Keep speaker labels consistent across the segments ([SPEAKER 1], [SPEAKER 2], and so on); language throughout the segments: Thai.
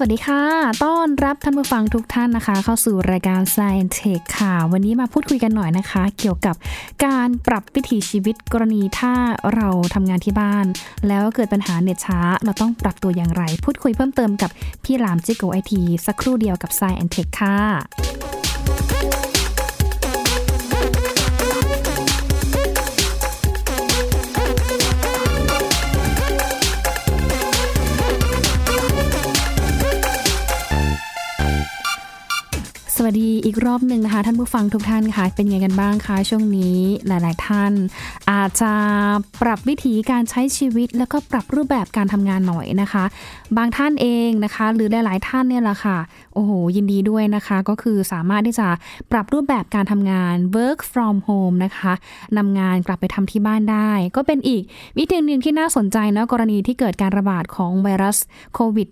[SPEAKER 1] สวัสดีค่ะ ต้อนรับท่านผู้ฟังทุกท่านนะคะ เข้าสู่รายการ Science Tech ค่ะ วันนี้มาพูดคุยกันหน่อยนะคะ เกี่ยวกับการปรับวิถีชีวิตกรณีถ้าเราทำงานที่บ้าน แล้วเกิดปัญหาเน็ตช้า เราต้องปรับตัวอย่างไร พูดคุยเพิ่มเติมกับพี่หลามจิโกไอทีสักครู่เดียวกับ Science Tech ค่ะ วัสดีอีกรอบหนึ่งนะคะ ท่านผู้ฟังทุกท่านค่ะ เป็นไงกันบ้างคะช่วงนี้หลาย ๆ ท่าน อาจจะปรับวิธีการใช้ชีวิต แล้วก็ปรับรูปแบบการทำงานหน่อยนะคะ บางท่านเองนะคะ หรือหลาย ๆ ท่านเนี่ยแหละค่ะ อ้โห ยินดีด้วยนะคะ ก็คือสามารถที่จะปรับรูปแบบการทำงาน work from home นะคะนำงานกลับไปทำที่บ้านได้ ก็เป็นอีกวิธีหนึ่งที่น่าสนใจนะกรณีที่เกิดการระบาดของไวรัสโควิด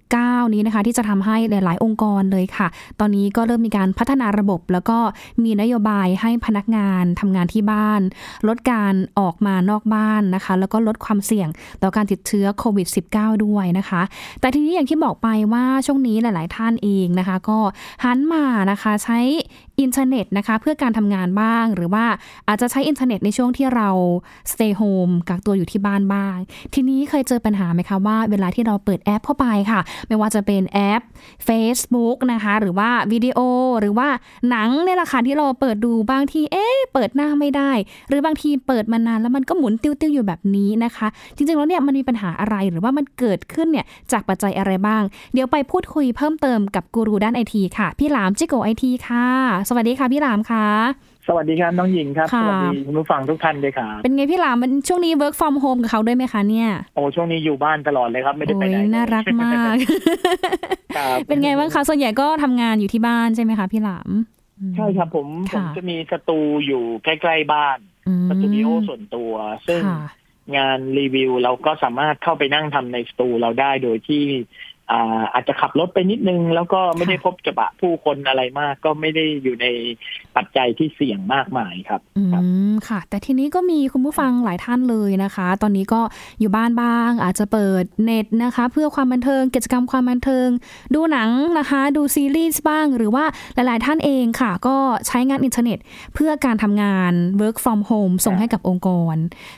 [SPEAKER 1] 19นี้นะคะที่จะทำให้หลาย ๆ องค์กรเลยค่ะ ตอนนี้ก็เริ่มมีการพัฒนาระบบ แล้วก็มีนโยบายให้พนักงานทำงานที่บ้าน ลดการออกมานอกบ้านนะคะ แล้วก็ลดความเสี่ยงต่อการติดเชื้อโควิด -19 ด้วยนะคะ แต่ทีนี้อย่างที่บอกไปว่าช่วงนี้หลาย ๆ ท่านเองนะคะ ก็หันมานะคะใช้อินเทอร์เน็ตนะคะเพื่อการทำงานบ้าง หรือว่าอาจจะใช้อินเทอร์เน็ตในช่วงที่เรา stay home กักตัวอยู่ที่บ้านบ้าง ทีนี้เคยเจอปัญหาไหมคะว่าเวลาที่เราเปิดแอปเข้าไปค่ะ ไม่ว่าจะเป็นแอป Facebook นะคะหรือว่าวิดีโอหรือว่าหนังเนี่ยแหละค่ะที่เราเปิดดูบางทีเอ๊ะเปิดหน้าไม่ได้ หรือบางทีเปิดมานานแล้วมันก็หมุนติ้วๆอยู่แบบนี้นะคะ จริงๆแล้วเนี่ยมันมีปัญหาอะไรหรือว่ามันเกิดขึ้นเนี่ยจากปัจจัยอะไรบ้าง เดี๋ยวไปพูดคุยเพิ่มเติมกับกูรูด้านไอทีค่ะ พี่หลามจิโกไอทีค่ะ สวัสดีค่ะพี่หลามค่ะ
[SPEAKER 2] สวัสดีครับน้องหญิงครับ
[SPEAKER 1] ค่ะ
[SPEAKER 2] สวัสดีคุณผู้ฟังทุกท่านด้วยครับ
[SPEAKER 1] เป็นไงพี่หลามมันช่วงนี้ work from home กับเขาด้วยไหมคะเนี่ย
[SPEAKER 2] โอ้ช่วงนี้อยู่บ้านตลอดเลยครับ ไม่ได้
[SPEAKER 1] โอ้
[SPEAKER 2] ไป
[SPEAKER 1] ย
[SPEAKER 2] ไหนเลย
[SPEAKER 1] น่ารักมาก
[SPEAKER 2] ครับ
[SPEAKER 1] เป็นไงบ้างคะส่วนใหญ่ก็ทำงานอยู่ที่บ้านใช่ไหมคะพี่หลามอืม
[SPEAKER 2] ใช่ครับผมผม
[SPEAKER 1] ค่ะ
[SPEAKER 2] จะมีสตูอยู่ใกล้ๆบ้าน
[SPEAKER 1] อืม
[SPEAKER 2] สตูดิโอส่วนตัว ซึ่ง
[SPEAKER 1] ค่ะ
[SPEAKER 2] งานรีวิวเราก็สามารถเข้าไปนั่งทำในสตูเราได้โดยที่ อาจจะขับรถไปนิดนึง แล้วก็ไม่ได้พบกระบะผู้คนอะไรมาก ก็ไม่ได้อยู่ในปัจจัยที่เสี่ยงมากมายครับ
[SPEAKER 1] อืมค่ะ แต่ทีนี้ก็มีคุณผู้ฟังหลายท่านเลยนะคะ ตอนนี้ก็อยู่บ้านบ้าง อาจจะเปิดเน็ตนะคะ เพื่อความบันเทิงกิจกรรมความบันเทิง ดูหนังนะคะ ดูซีรีส์บ้าง หรือว่าหลาย ๆ ท่านเองค่ะ ก็ใช้งานอินเทอร์เน็ต เพื่อการทำงาน work from home ส่งให้กับองค์กร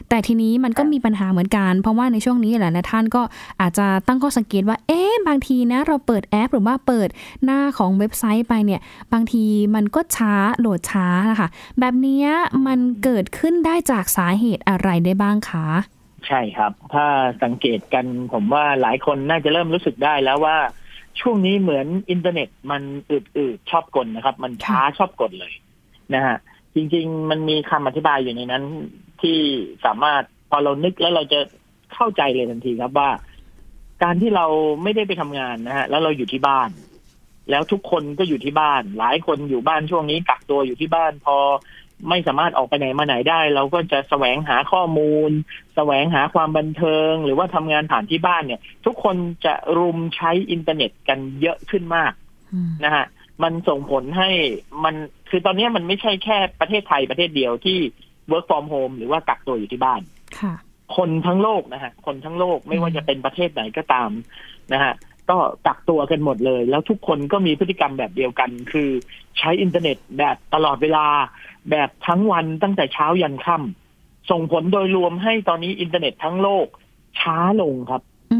[SPEAKER 1] แต่ทีนี้มันก็มีปัญหาเหมือนกัน เพราะว่าในช่วงนี้หลาย ๆ ท่านก็อาจจะตั้งข้อสังเกตว่าเอ๊ะบางทีนะเราเปิดแอปหรือว่าเปิดหน้าของเว็บไซต์ไปเนี่ยบางทีมันก็ช้าโหลดช้านะคะแบบนี้มันเกิดขึ้นได้จากสาเหตุอะไรได้บ้างคะ
[SPEAKER 2] ใช่ครับ ถ้าสังเกตกันผมว่าหลายคนน่าจะเริ่มรู้สึกได้แล้วว่า ช่วงนี้เหมือนอินเทอร์เน็ตมันอืดๆชอบกลนะครับ มันช้าชอบกลเลยนะฮะจริง ๆ มันมีคำอธิบายอยู่ในนั้น ที่สามารถพอเรานึกแล้วเราจะเข้าใจเลยทันทีครับว่า การที่เราไม่ได้ไปทำงานนะฮะ แล้วเราอยู่ที่บ้าน แล้วทุกคนก็อยู่ที่บ้าน หลายคนอยู่บ้านช่วงนี้กักตัวอยู่ที่บ้าน พอไม่สามารถออกไปไหนมาไหนได้ เราก็จะแสวงหาข้อมูล แสวงหาความบันเทิง หรือว่าทำงานผ่านที่บ้านเนี่ย ทุกคนจะรุมใช้อินเทอร์เน็ตกันเยอะขึ้นมาก
[SPEAKER 1] อืม
[SPEAKER 2] นะฮะมันส่งผลให้มันคือตอนนี้มันไม่ใช่แค่ประเทศไทยประเทศเดียวที่ work from home หรือว่ากักตัวอยู่ที่บ้าน
[SPEAKER 1] ค่ะ
[SPEAKER 2] คนทั้งโลกนะฮะ คนทั้งโลกไม่ว่าจะเป็นประเทศไหนก็ตามนะฮะก็กักตัวกันหมดเลย แล้วทุกคนก็มีพฤติกรรมแบบเดียวกัน คือใช้อินเทอร์เน็ตแบบตลอดเวลา แบบทั้งวันตั้งแต่เช้ายันค่ำส่งผลโดยรวมให้ตอนนี้อินเทอร์เน็ตทั้งโลกช้าลงครับ
[SPEAKER 1] อื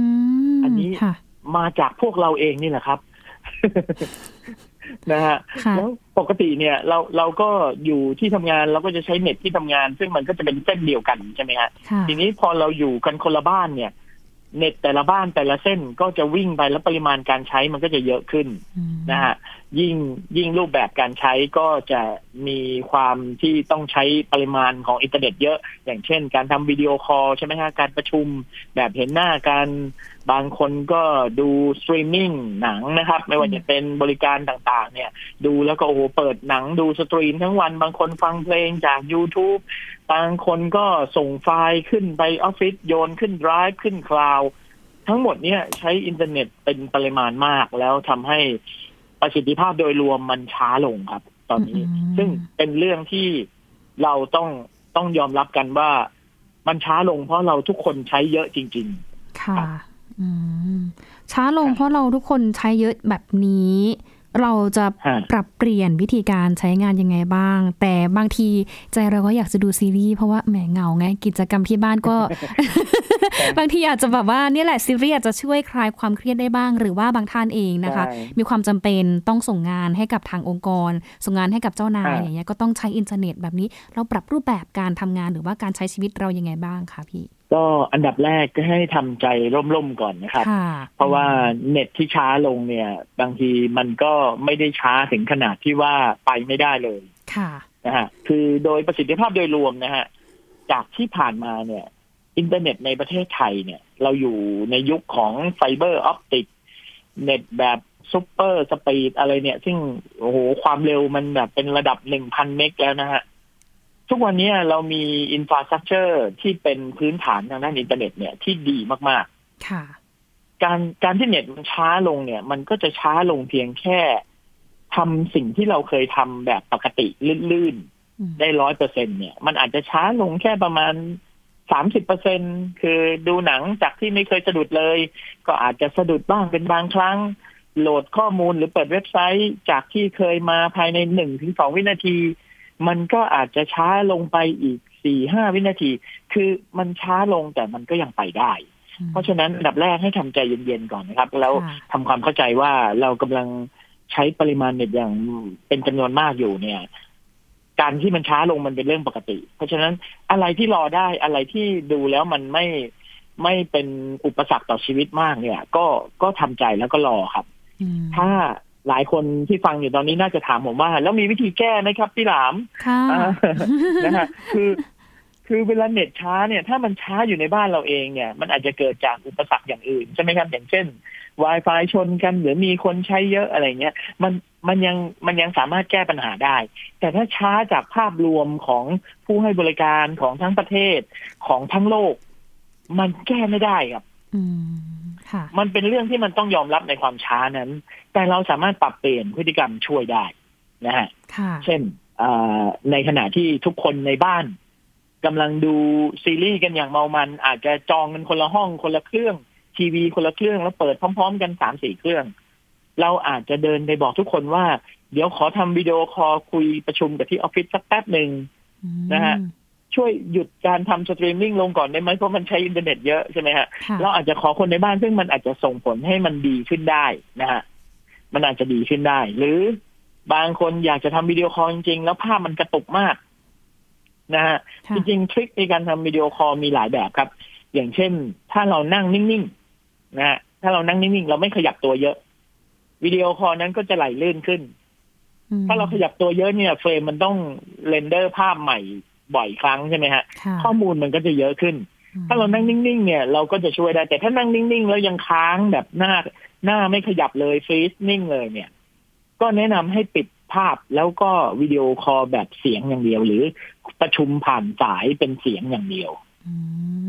[SPEAKER 1] ม
[SPEAKER 2] อันนี้
[SPEAKER 1] ค่ะ
[SPEAKER 2] มาจากพวกเราเองนี่แหละครับ นะฮะ
[SPEAKER 1] ค่ะ
[SPEAKER 2] แล้วปกติเนี่ยเราเราก็อยู่ที่ทำงานเราก็จะใช้เน็ตที่ทำงาน ซึ่งมันก็จะเป็นเส้นเดียวกันใช่ไหมฮะ
[SPEAKER 1] ค่ะ
[SPEAKER 2] ทีนี้พอเราอยู่กันคนละบ้านเนี่ย เน็ตแต่ละบ้านแต่ละเส้นก็จะวิ่งไปแล้วปริมาณการใช้มันก็จะเยอะขึ้น
[SPEAKER 1] อืม
[SPEAKER 2] นะฮะยิ่งยิ่งรูปแบบการใช้ก็จะมีความที่ต้องใช้ปริมาณของอินเทอร์เน็ตเยอะ อย่างเช่น การทำวิดีโอคอลใช่ไหมฮะการประชุมแบบเห็นหน้ากันบางคนก็ดูสตรีมมิ่งหนังนะครับ ไม่ว่าจะเป็นบริการต่างๆ เนี่ย ดูแล้วก็โอ้โหเปิดหนังดู stream ทั้งวันบางคนฟังเพลงจาก YouTube บางคนก็ส่งไฟล์ขึ้นไปออฟฟิศโยนขึ้น Drive ขึ้น cloud ทั้งหมดเนี่ยใช้อินเทอร์เน็ตเป็นปริมาณมากแล้วทำให้ประสิทธิภาพโดยรวมมันช้าลงครับ ตอนนี้
[SPEAKER 1] อืม
[SPEAKER 2] ซึ่งเป็นเรื่องที่เราต้องต้องยอมรับกันว่ามันช้าลงเพราะเราทุกคนใช้เยอะจริง
[SPEAKER 1] ค่ะอือืมช้าลงเพราะเราทุกคนใช้เยอะแบบนี้ เราจะ
[SPEAKER 2] ฮะ
[SPEAKER 1] ปรับเปลี่ยนวิธีการใช้งานยังไงบ้าง แต่บางทีใจเราก็อยากจะดูซีรีส์เพราะว่าแหมเหงาไงกิจกรรมที่บ้านก็ บางทีอาจจะแบบว่านี่แหละซีรีส์อาจจะช่วยคลายความเครียดได้บ้าง หรือว่าบางท่านเองนะคะ
[SPEAKER 2] ใช่
[SPEAKER 1] มีความจำเป็นต้องส่งงานให้กับทางองค์กร ส่งงานให้กับเจ้านาย
[SPEAKER 2] อ่า
[SPEAKER 1] อย่างเงี้ยก็ต้องใช้อินเทอร์เน็ตแบบนี้ เราปรับรูปแบบการทำงานหรือว่าการใช้ชีวิตเรายังไงบ้างคะพี่
[SPEAKER 2] ก็อันดับแรกก็ให้ทำใจร่มๆก่อนนะครับ
[SPEAKER 1] ค่ะ
[SPEAKER 2] เพราะว่าเน็ตที่ช้าลงเนี่ย บางทีมันก็ไม่ได้ช้าถึงขนาดที่ว่าไปไม่ได้เลย
[SPEAKER 1] ค่ะ
[SPEAKER 2] นะฮะคือโดยประสิทธิภาพโดยรวมนะฮะจากที่ผ่านมาเนี่ย อินเทอร์เน็ตในประเทศไทยเนี่ย เราอยู่ในยุคของ fiber opticเน็ตแบบ super speed อะไรเนี่ย ซึ่งโอ้โหความเร็วมันแบบเป็นระดับหนึ่งพันเมกแล้วนะฮะ ทุกวันนี้เรามีอินฟ a าสตรักเจอร์ที่เป็นพื้นฐานทางด้านอินเทอร์เน็ตเนี่ยที่ดีมาก
[SPEAKER 1] ค่ะ
[SPEAKER 2] ๆการการที่เน็ตมันช้าลงเนี่ย มันก็จะช้าลงเพียงแค่ทำสิ่งที่เราเคยทำแบบปกติลื่นๆ
[SPEAKER 1] อืม
[SPEAKER 2] ได้ร้อยเปอร์เซ็นต์เนี่ย มันอาจจะช้าลงแค่ประมาณสามสิบเปอร์เซ็นต์คือดูหนังจากที่ไม่เคยสะดุดเลย ก็อาจจะสะดุดบ้างเป็นบางครั้ง โหลดข้อมูลหรือเปิดเว็บไซต์จากที่เคยมาภายในหนึ่งถึงสองวินาที มันก็อาจจะช้าลงไปอีกสี่ห้าวินาที คือมันช้าลงแต่มันก็ยังไปได้ เพราะฉะนั้นอันดับแรกให้ทำใจเย็นๆก่อนนะครับ แล้ว
[SPEAKER 1] ค่ะ
[SPEAKER 2] ทำความเข้าใจว่าเรากำลังใช้ปริมาณเน็ตอย่างเป็นจำนวนมากอยู่เนี่ย การที่มันช้าลงมันเป็นเรื่องปกติ เพราะฉะนั้นอะไรที่รอได้อะไรที่ดูแล้วมันไม่ไม่เป็นอุปสรรคต่อชีวิตมากเนี่ย ก็ก็ทำใจแล้วก็รอครับ
[SPEAKER 1] อืม
[SPEAKER 2] ถ้า หลายคนที่ฟังอยู่ตอนนี้น่าจะถามผมว่า แล้วมีวิธีแก้ไหมครับพี่หลาม
[SPEAKER 1] ค่ะ
[SPEAKER 2] อ่านะฮะคือ คือเวลาเน็ตช้าเนี่ย ถ้ามันช้าอยู่ในบ้านเราเองเนี่ย มันอาจจะเกิดจากอุปสรรคอย่างอื่นใช่ไหมครับ อย่างเช่น Wi-Fi ชนกัน หรือมีคนใช้เยอะอะไรเงี้ย มันมันยังมันยังสามารถแก้ปัญหาได้ แต่ถ้าช้าจากภาพรวมของผู้ให้บริการของทั้งประเทศของทั้งโลก มันแก้ไม่ได้ครับ
[SPEAKER 1] อื มค่ะ
[SPEAKER 2] มันเป็นเรื่องที่มันต้องยอมรับในความช้านั้น แต่เราสามารถปรับเปลี่ยนพฤติกรรมช่วยได้นะฮะ
[SPEAKER 1] ค่ะ
[SPEAKER 2] เช่นเอ่อในขณะที่ทุกคนในบ้านกำลังดูซีรีส์กันอย่างเมามัน อาจจะจองกันคนละห้องคนละเครื่อง ทีวีคนละเครื่องแล้วเปิดพร้อม ๆ กันสามสี่เครื่อง เราอาจจะเดินไปบอกทุกคนว่า เดี๋ยวขอทำ video call คุยประชุมกับที่ออฟฟิศสักแป๊บหนึ่ง
[SPEAKER 1] อืม
[SPEAKER 2] นะฮะ ช่วยหยุดการทำสตรีมมิ่งลงก่อนได้ไหมเพราะมันใช้อินเทอร์เน็ตเยอะใช่ไหมฮะ
[SPEAKER 1] ค่ะ
[SPEAKER 2] เราอาจจะขอคนในบ้านซึ่งมันอาจจะส่งผลให้มันดีขึ้นได้นะฮะมันอาจจะดีขึ้นได้ หรือบางคนอยากจะทำ video call จริงๆแล้วภาพมันกระตุกมากนะฮะ
[SPEAKER 1] ค่ะ
[SPEAKER 2] จริงๆ trick ในการทำ video call มีหลายแบบครับ อย่างเช่น ถ้าเรานั่งนิ่งๆนะฮะถ้าเรานั่งนิ่งๆเราไม่ขยับตัวเยอะ video call นั้นก็จะไหลลื่นขึ้น
[SPEAKER 1] อืม
[SPEAKER 2] ถ้าเราขยับตัวเยอะเนี่ย frame มันต้อง render ภาพใหม่ บ่อยครั้งใช่ไหมฮะ
[SPEAKER 1] ค่ะ
[SPEAKER 2] ข้อมูลมันก็จะเยอะขึ้น ถ้าเรานั่งนิ่งๆ เนี่ยเราก็จะช่วยได้ แต่ถ้านั่งนิ่งๆ แล้วยังค้างแบบหน้าหน้าไม่ขยับเลย freeze นิ่งเลยเนี่ย ก็แนะนำให้ปิดภาพแล้วก็ video call แบบเสียงอย่างเดียว หรือประชุมผ่านสายเป็นเสียงอย่างเดียว
[SPEAKER 1] อื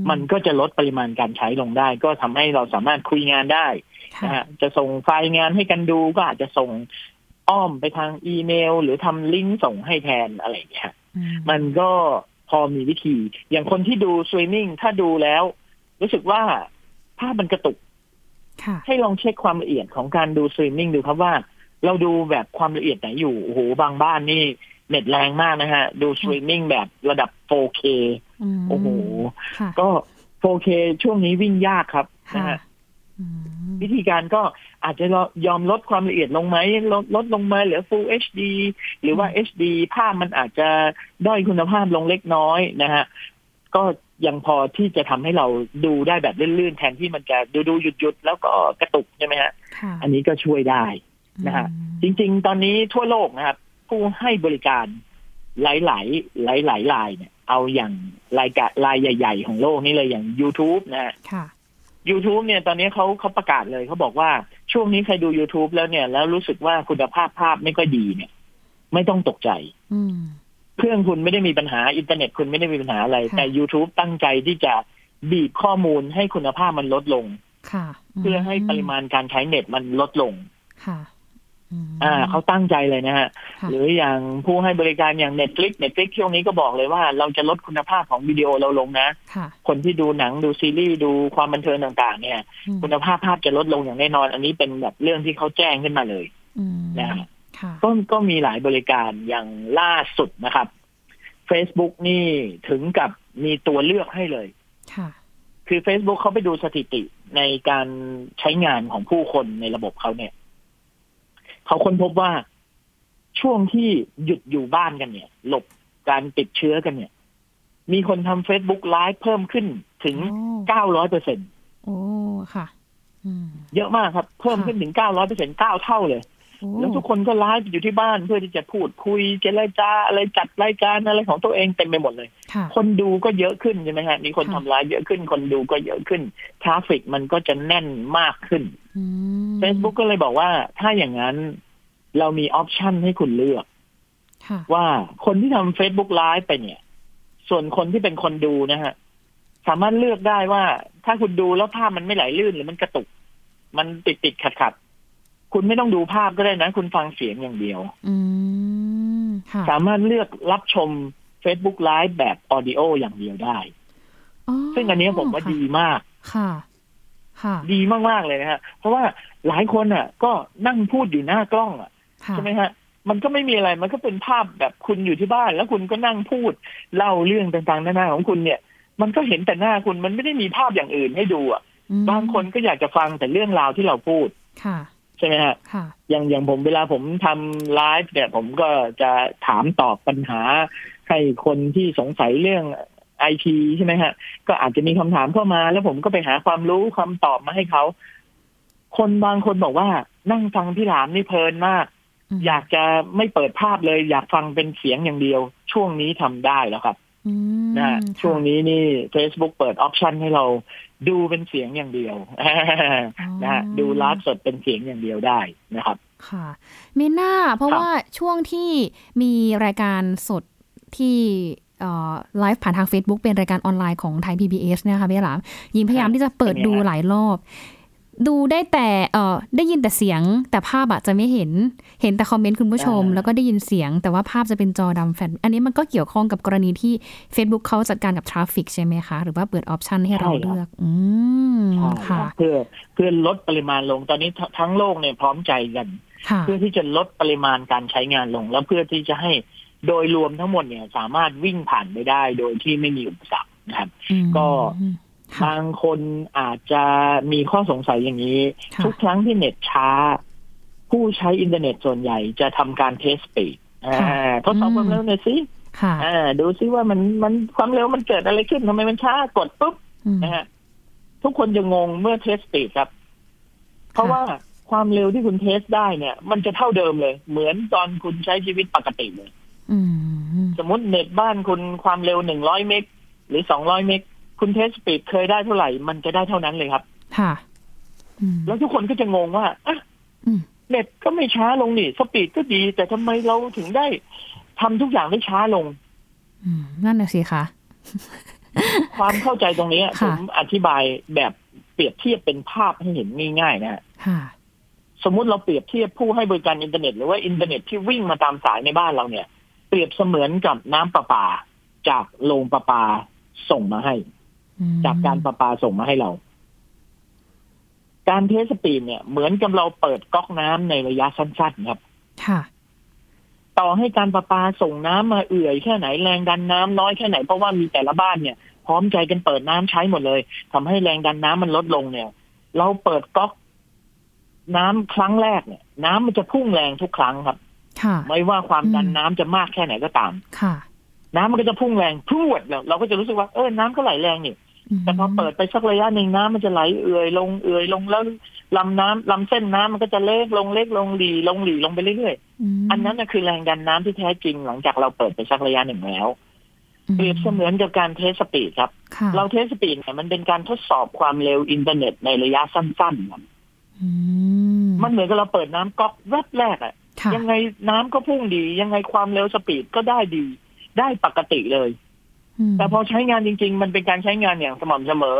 [SPEAKER 2] มันก็จะลดปริมาณการใช้ลงได้ ก็ทำให้เราสามารถคุยงานได้
[SPEAKER 1] ค่ะ
[SPEAKER 2] นะฮะจะส่งไฟล์งานให้กันดูก็อาจจะส่งอ้อมไปทางอีเมล หรือทำลิงก์ส่งให้แทนอะไรอย่างเงี้ย
[SPEAKER 1] อื
[SPEAKER 2] มันก็พอมีวิธี อย่างคนที่ดูสตรีมมิ่งถ้าดูแล้ว รู้สึกว่าภาพมันกระตุก
[SPEAKER 1] ค่ะ
[SPEAKER 2] ให้ลองเช็คความละเอียดของการดูสตรีมมิ่งดูครับว่า เราดูแบบความละเอียดไหนอยู่โอ้โหบางบ้านนี่เน็ตแรงมากนะฮะ ดูสตรีมมิ่งแบบระดับ 4K
[SPEAKER 1] ม
[SPEAKER 2] โอ้โห
[SPEAKER 1] ค่ะ
[SPEAKER 2] ก็ 4K ช่วงนี้วิ่งยากครับนะ
[SPEAKER 1] ค่ะ
[SPEAKER 2] ฮะ
[SPEAKER 1] อืม
[SPEAKER 2] วิธีการก็อาจจะยอมลดความละเอียดลงไหมลดลดลงมาเหลือ Full HD หรือว่า HD ภาพมันอาจจะด้อยคุณภาพลงเล็กน้อยนะฮะก็ยังพอที่จะทำให้เราดูได้แบบลื่นๆ แทนที่มันจะดูดูหยุดหยุดๆแล้วก็กระตุกใช่ไหมฮะ
[SPEAKER 1] ค่ะ
[SPEAKER 2] อันนี้ก็ช่วยได้นะฮะจ
[SPEAKER 1] อืม
[SPEAKER 2] ริง ๆ ตอนนี้ทั่วโลกนะครับ ผู้ให้บริการหลายๆหลายๆรายเนี่ยเอาอย่างรายการรายใหญ่ ๆ ของโลกนี่เลยอย่าง YouTube นะฮะ
[SPEAKER 1] ค่ะ
[SPEAKER 2] YouTube เนี่ยตอนนี้เขาเขาประกาศเลยเขาบอกว่าช่วงนี้ใครดู YouTube แล้วเนี่ย แล้วรู้สึกว่าคุณภาพภาพไม่ค่อยดีเนี่ย ไม่ต้องตกใจ
[SPEAKER 1] อืม
[SPEAKER 2] เครื่องคุณไม่ได้มีปัญหาอินเทอร์เน็ตคุณไม่ได้มีปัญหาอะไร
[SPEAKER 1] ค่ะ
[SPEAKER 2] แต่ YouTube ตั้งใจที่จะบีบข้อมูลให้คุณภาพมันลดลง
[SPEAKER 1] ค่ะ
[SPEAKER 2] เพื่อให้ปริมาณการใช้เน็ตมันลดลง
[SPEAKER 1] ค่ะ
[SPEAKER 2] อ่าเขาตั้งใจเลยนะฮะ
[SPEAKER 1] ค่ะ
[SPEAKER 2] หรืออย่างผู้ให้บริการอย่าง Netflix Netflix ช่วงนี้ก็บอกเลยว่าเราจะลดคุณภาพของวิดีโอเราลงนะ
[SPEAKER 1] ค่ะ
[SPEAKER 2] คนที่ดูหนังดูซีรีส์ดูความบันเทิงต่างๆ เนี่ย
[SPEAKER 1] อืม
[SPEAKER 2] คุณภาพภาพจะลดลงอย่างแน่นอน อันนี้เป็นแบบเรื่องที่เขาแจ้งขึ้นมาเลย
[SPEAKER 1] อืม
[SPEAKER 2] นะฮะ
[SPEAKER 1] ค่ะ
[SPEAKER 2] ก็ก็มีหลายบริการอย่างล่าสุดนะครับ Facebook นี่ถึงกับมีตัวเลือกให้เลย
[SPEAKER 1] ค่ะ
[SPEAKER 2] คือ Facebook เขาไปดูสถิติในการใช้งานของผู้คนในระบบเขาเนี่ย เขาค้นพบว่า ช่วงที่หยุดอยู่บ้านกันเนี่ย หลบการติดเชื้อกันเนี่ย มีคนทำ Facebook ไลฟ์เพิ่มขึ้นถึง
[SPEAKER 1] โอ้
[SPEAKER 2] 900เปอร์เซ็น
[SPEAKER 1] โอ้ค่ะอืม
[SPEAKER 2] เยอะมากครับ เพิ่มขึ้นถึง900เปอร์เซ็นเก้าเท่าเลย
[SPEAKER 1] โอ้
[SPEAKER 2] แล้วทุกคนก็ไลฟ์อยู่ที่บ้านเพื่อที่จะพูดคุยเจรจาอะไรจัดรายการอะไรของตัวเองเต็มไปหมดเลย
[SPEAKER 1] ค่ะ
[SPEAKER 2] คนดูก็เยอะขึ้นใช่ไหมฮะมีคน
[SPEAKER 1] ค่ะ
[SPEAKER 2] ทำไลฟ์เยอะขึ้น คนดูก็เยอะขึ้นtraffic มันก็จะแน่นมากขึ้น
[SPEAKER 1] อืม
[SPEAKER 2] Facebook ก็เลยบอกว่าถ้าอย่างนั้น เรามี option ให้คุณเลือก
[SPEAKER 1] ค่ะ
[SPEAKER 2] ว่าคนที่ทำ Facebook Live ไปเนี่ย ส่วนคนที่เป็นคนดูนะฮะ สามารถเลือกได้ว่า ถ้าคุณดูแล้วภาพมันไม่ไหลลื่นหรือมันกระตุก มันติดติดขัดขัดๆคุณไม่ต้องดูภาพก็ได้นะ คุณฟังเสียงอย่างเดียว
[SPEAKER 1] อืมค่ะ
[SPEAKER 2] สามารถเลือกรับชม Facebook Live แบบ audio อย่างเดียวได้ ซึ่งอันเนี้ยผมว่า
[SPEAKER 1] ค่ะ
[SPEAKER 2] ดีมาก
[SPEAKER 1] ค่ะค่ะ
[SPEAKER 2] ดีมาก ๆ เลยนะฮะ เพราะว่าหลายคนอะ ก็นั่งพูดอยู่หน้ากล้องอะ
[SPEAKER 1] ค่ะ
[SPEAKER 2] ใช่ไหมฮะมันก็ไม่มีอะไรมันก็เป็นภาพแบบคุณอยู่ที่บ้าน แล้วคุณก็นั่งพูดเล่าเรื่องต่างๆนานาของคุณเนี่ย มันก็เห็นแต่หน้าคุณมันไม่ได้มีภาพอย่างอื่นให้ดูอะ
[SPEAKER 1] อืม
[SPEAKER 2] บางคนก็อยากจะฟังแต่เรื่องราวที่เราพูด
[SPEAKER 1] ค่ะ
[SPEAKER 2] ใช่ไหมฮะ
[SPEAKER 1] ค่ะ
[SPEAKER 2] อย่างอย่างผมเวลาผมทำไลฟ์เนี่ย ผมก็จะถามตอบปัญหา ให้คนที่สงสัยเรื่องไอทีใช่ไหมฮะ ก็อาจจะมีคำถามเข้ามา แล้วผมก็ไปหาความรู้คำตอบมาให้เขา คนบางคนบอกว่านั่งฟังพี่หลามนี่เพลินมาก
[SPEAKER 1] อืม
[SPEAKER 2] อยากจะไม่เปิดภาพเลย อยากฟังเป็นเสียงอย่างเดียว ช่วงนี้ทำได้แล้วครับ
[SPEAKER 1] อืม
[SPEAKER 2] นะฮะ
[SPEAKER 1] ค่ะ
[SPEAKER 2] ช่วงนี้นี่ Facebook เปิดออปชันให้เราดูเป็นเสียงอย่างเดียวนะฮะดูไลฟ์สดเป็นเสียงอย่างเดียวได้นะครับ
[SPEAKER 1] ค่ะมิน่าเพราะ
[SPEAKER 2] ครับ
[SPEAKER 1] ว่าช่วงที่มีรายการสดที่ไลฟ์ผ่านทาง Facebook เป็นรายการออนไลน์ของไทย PBS เนะคะพี่หลามยิงพยายามที่จะเปิดดูหลายรอบ ดูได้แต่เอ่อได้ยินแต่เสียง แต่ภาพอะจะไม่เห็น เห็นแต่ comment คุณผู้ชม
[SPEAKER 2] อ่า
[SPEAKER 1] แล้วก็ได้ยินเสียง แต่ว่าภาพจะเป็นจอดำแฟลชอันนี้มันก็เกี่ยวข้องกับกรณีที่ Facebook เขาจัดการกับ traffic ใช่ไหมคะ หรือว่าเปิด option ให้เราเลือก อืม
[SPEAKER 2] ใช่
[SPEAKER 1] ค่ะ
[SPEAKER 2] เพื่อเพื่อลดปริมาณลงตอนนี้ททั้งโลกเนี่ยพร้อมใจกัน
[SPEAKER 1] ค่ะ
[SPEAKER 2] เพื่อที่จะลดปริมาณการใช้งานลง แล้วเพื่อที่จะให้โดยรวมทั้งหมดเนี่ยสามารถวิ่งผ่านไปได้โดยที่ไม่มีอุปสรรคนะครับ
[SPEAKER 1] อืม
[SPEAKER 2] ก็
[SPEAKER 1] ค่ะ
[SPEAKER 2] บางคนอาจจะมีข้อสงสัยอย่างนี้
[SPEAKER 1] ค่ะ
[SPEAKER 2] ทุกครั้งที่เน็ตช้า ผู้ใช้อินเทอร์เน็ตส่วนใหญ่จะทำการ test speed ทดสอบความเร็วหน่อยสิ
[SPEAKER 1] ค่ะ
[SPEAKER 2] อ่าดูซิว่ามันมันความเร็วมันเกิดอะไรขึ้นทำไมมันช้ากดปุ๊บ
[SPEAKER 1] อืม
[SPEAKER 2] นะฮะทุกคนจะงงเมื่อ test speed ครับ เพราะว่าความเร็วที่คุณ test ได้เนี่ย มันจะเท่าเดิมเลย เหมือนตอนคุณใช้ชีวิตปกติเลย
[SPEAKER 1] อืม
[SPEAKER 2] สมมติเน็ตบ้านคุณความเร็วหนึ่งร้อยเมกหรือสองร้อยเมก คุณ test speed เคยได้เท่าไหร่ มันจะได้เท่านั้นเลยครับ
[SPEAKER 1] ค่ะอืม
[SPEAKER 2] แล้วทุกคนก็จะงงว่าอะ
[SPEAKER 1] อืม
[SPEAKER 2] เน็ตก็ไม่ช้าลงนี่ speed ก็ดี แต่ทำไมเราถึงได้ทำทุกอย่างได้ช้าลง
[SPEAKER 1] อืมนั่นน่ะสิคะ
[SPEAKER 2] ความเข้าใจตรงนี้ผ
[SPEAKER 1] ค่ะ
[SPEAKER 2] มอธิบายแบบเปรียบเทียบเป็นภาพให้เห็นง่ายๆนะฮะ
[SPEAKER 1] ค่ะ
[SPEAKER 2] สมมุติเราเปรียบเทียบผู้ให้บริการอินเทอร์เน็ตหรือว่าอินเทอร์เน็ตที่วิ่งมาตามสายในบ้านเราเนี่ย เปรียบเสมือนกับน้ำประปา จากโรงประปาส่งมาให้
[SPEAKER 1] อืม
[SPEAKER 2] จากการประปาส่งมาให้เรา การ test speed เนี่ย เหมือนกับเราเปิดก๊อกน้ำในระยะสั้นๆครับ
[SPEAKER 1] ค่ะ
[SPEAKER 2] ต่อให้การประปาส่งน้ำมาเอื่อยแค่ไหนแรงดันน้ำน้อยแค่ไหนเพราะว่ามีแต่ละบ้านเนี่ย พร้อมใจกันเปิดน้ำใช้หมดเลยทำให้แรงดันน้ำมันลดลงเนี่ย เราเปิดก๊อกน้ำครั้งแรกเนี่ย น้ำมันจะพุ่งแรงทุกครั้งครับ
[SPEAKER 1] ค่ะ
[SPEAKER 2] ไม่ว่าความดัน
[SPEAKER 1] อืม
[SPEAKER 2] น้ำจะมากแค่ไหนก็ตาม
[SPEAKER 1] ค่ะ
[SPEAKER 2] น้ำมันก็จะพุ่งแรงพรวดแล้วเราก็จะรู้สึกว่าเออน้ำก็ไหลแรงนี่ แต่พอเปิดไปสักระยะหนึ่งน้ำมันจะไหลเอื่อยลงเอื่อยลงแล้วลำน้ำลำเส้นน้ำมันก็จะเล็กลงเล็กลงหรี่ลงหรี่ลงไปเรื่อยๆ
[SPEAKER 1] ม
[SPEAKER 2] อันนั้นน่ะคือแรงดันน้ำที่แท้จริงหลังจากเราเปิดไปสักระยะหนึ่งแล้วเปรียบเสมือนกับการ test speed ครับ
[SPEAKER 1] ค่ะ
[SPEAKER 2] เรา test speed เนี่ยมันเป็นการทดสอบความเร็วอินเทอร์เน็ตในระยะสั้นๆครับ
[SPEAKER 1] อืม
[SPEAKER 2] มันเหมือนกับเราเปิดน้ำก๊อกแวบแรกอะ
[SPEAKER 1] ค่ะ
[SPEAKER 2] ยังไงน้ำก็พุ่งดี ยังไงความเร็ว speed ก็ได้ดี ได้ปกติเลย
[SPEAKER 1] ม
[SPEAKER 2] แต่พอใช้งานจริง ๆ มันเป็นการใช้งานอย่างสม่ำเสมอ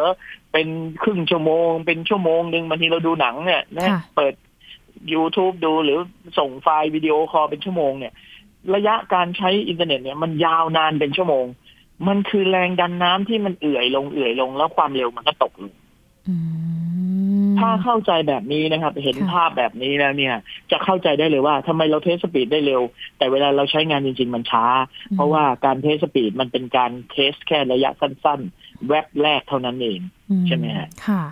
[SPEAKER 2] เป็นครึ่งชั่วโมง เป็นชั่วโมงหนึ่งบางทีเราดูหนังเนี่ยนะ
[SPEAKER 1] ค่ะ
[SPEAKER 2] เปิด YouTube ดูหรือส่งไฟล์วิดีโอคอลเป็นชั่วโมงเนี่ย ระยะการใช้อินเทอร์เน็ตเนี่ยมันยาวนานเป็นชั่วโมง มันคือแรงดันน้ำที่มันเอื่อยลงเอื่อยลงแล้วความเร็วมันก็ตกลง
[SPEAKER 1] อืม
[SPEAKER 2] ถ้าเข้าใจแบบนี้นะครับ เห็น
[SPEAKER 1] ค่ะ
[SPEAKER 2] ภาพแบบนี้แล้วเนี่ย จะเข้าใจได้เลยว่าทำไมเรา test speed ได้เร็ว แต่เวลาเราใช้งานจริง ๆ มันช้า เพราะว่าการ test speed มันเป็นการ test แค่ระยะสั้น ๆ แวบแรกเท่านั้นเอง
[SPEAKER 1] อื
[SPEAKER 2] ใช่ไหมฮะ
[SPEAKER 1] ค่ะ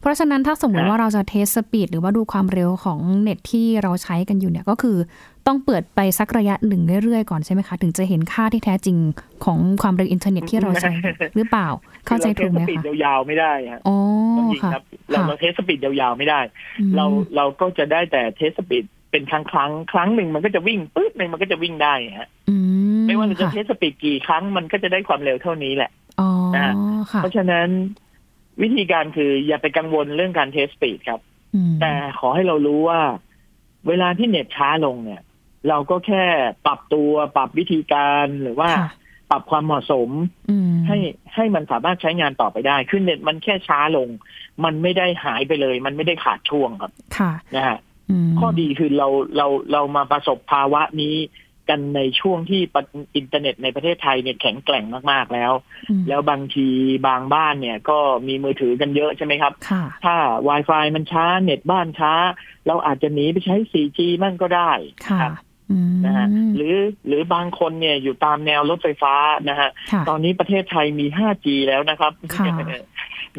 [SPEAKER 1] เพราะฉะนั้นถ้าสมมติ
[SPEAKER 2] ฮะ
[SPEAKER 1] ว่าเราจะ test speed หรือว่าดูความเร็วของเน็ตที่เราใช้กันอยู่เนี่ยก็คือ ต้องเปิดไปสักระยะหนึ่งเรื่อยๆ ก่อนใช่ไหมคะ ถึงจะเห็นค่าที่แท้จริงของความเร็วอินเทอร์เน็ตที่เราใช้หรือเปล่า เข้าใจถูกไหม
[SPEAKER 2] เรา test speed
[SPEAKER 1] คะ
[SPEAKER 2] ยาวๆไม่ได้ฮะ
[SPEAKER 1] อ๋อ
[SPEAKER 2] ต้องยิง
[SPEAKER 1] ค่ะ
[SPEAKER 2] ครับเรา
[SPEAKER 1] ค่ะ
[SPEAKER 2] เรา test speed ยาวๆไม่ได้
[SPEAKER 1] อืม
[SPEAKER 2] เราเราก็จะได้แต่ test speed เป็นครั้งครั้งๆครั้งหนึ่งมันก็จะวิ่งปึ๊บหนึ่งมันก็จะวิ่งได้ฮะ
[SPEAKER 1] อื
[SPEAKER 2] ไม่ว่าเราจะ
[SPEAKER 1] ค่ะ
[SPEAKER 2] test speed กี่ครั้งมันก็จะได้ความเร็วเท่านี้แหละ
[SPEAKER 1] อ๋อ
[SPEAKER 2] นะ
[SPEAKER 1] ค่ะ
[SPEAKER 2] เพราะฉะนั้นวิธีการคืออย่าไปกังวลเรื่องการ test speed ครับ
[SPEAKER 1] อืม
[SPEAKER 2] แต่ขอให้เรารู้ว่า เวลาที่เน็ตช้าลงเนี่ย เราก็แค่ปรับตัวปรับวิธีการหรือว่า
[SPEAKER 1] ค่ะ
[SPEAKER 2] ปรับความเหมาะสม
[SPEAKER 1] อืม
[SPEAKER 2] ให้ให้มันสามารถใช้งานต่อไปได้คือเน็ตมันแค่ช้าลง มันไม่ได้หายไปเลย มันไม่ได้ขาดช่วงครับ
[SPEAKER 1] ค่ะ
[SPEAKER 2] นะฮะ
[SPEAKER 1] ม
[SPEAKER 2] ข้อดีคือเราเราเรามาประสบภาวะนี้กันในช่วงที่ปะอินเทอร์เน็ตในประเทศไทยเนี่ยแข็งแกร่งมาก ๆ แล้ว
[SPEAKER 1] อืม
[SPEAKER 2] แล้วบางทีบางบ้านเนี่ยก็มีมือถือกันเยอะใช่ไหมครับ
[SPEAKER 1] ค่ะ
[SPEAKER 2] ถ้า Wi-Fi มันช้าเน็ตบ้านช้า เราอาจจะหนีไปใช้ 4G มั่งก็ได้
[SPEAKER 1] ค่ะ
[SPEAKER 2] ครับ
[SPEAKER 1] อืม
[SPEAKER 2] นะฮะหรือหรือบางคนเนี่ยอยู่ตามแนวรถไฟฟ้านะฮะ
[SPEAKER 1] ค่ะ
[SPEAKER 2] ตอนนี้ประเทศไทยมี 5G แล้วนะครับ
[SPEAKER 1] ค่ะ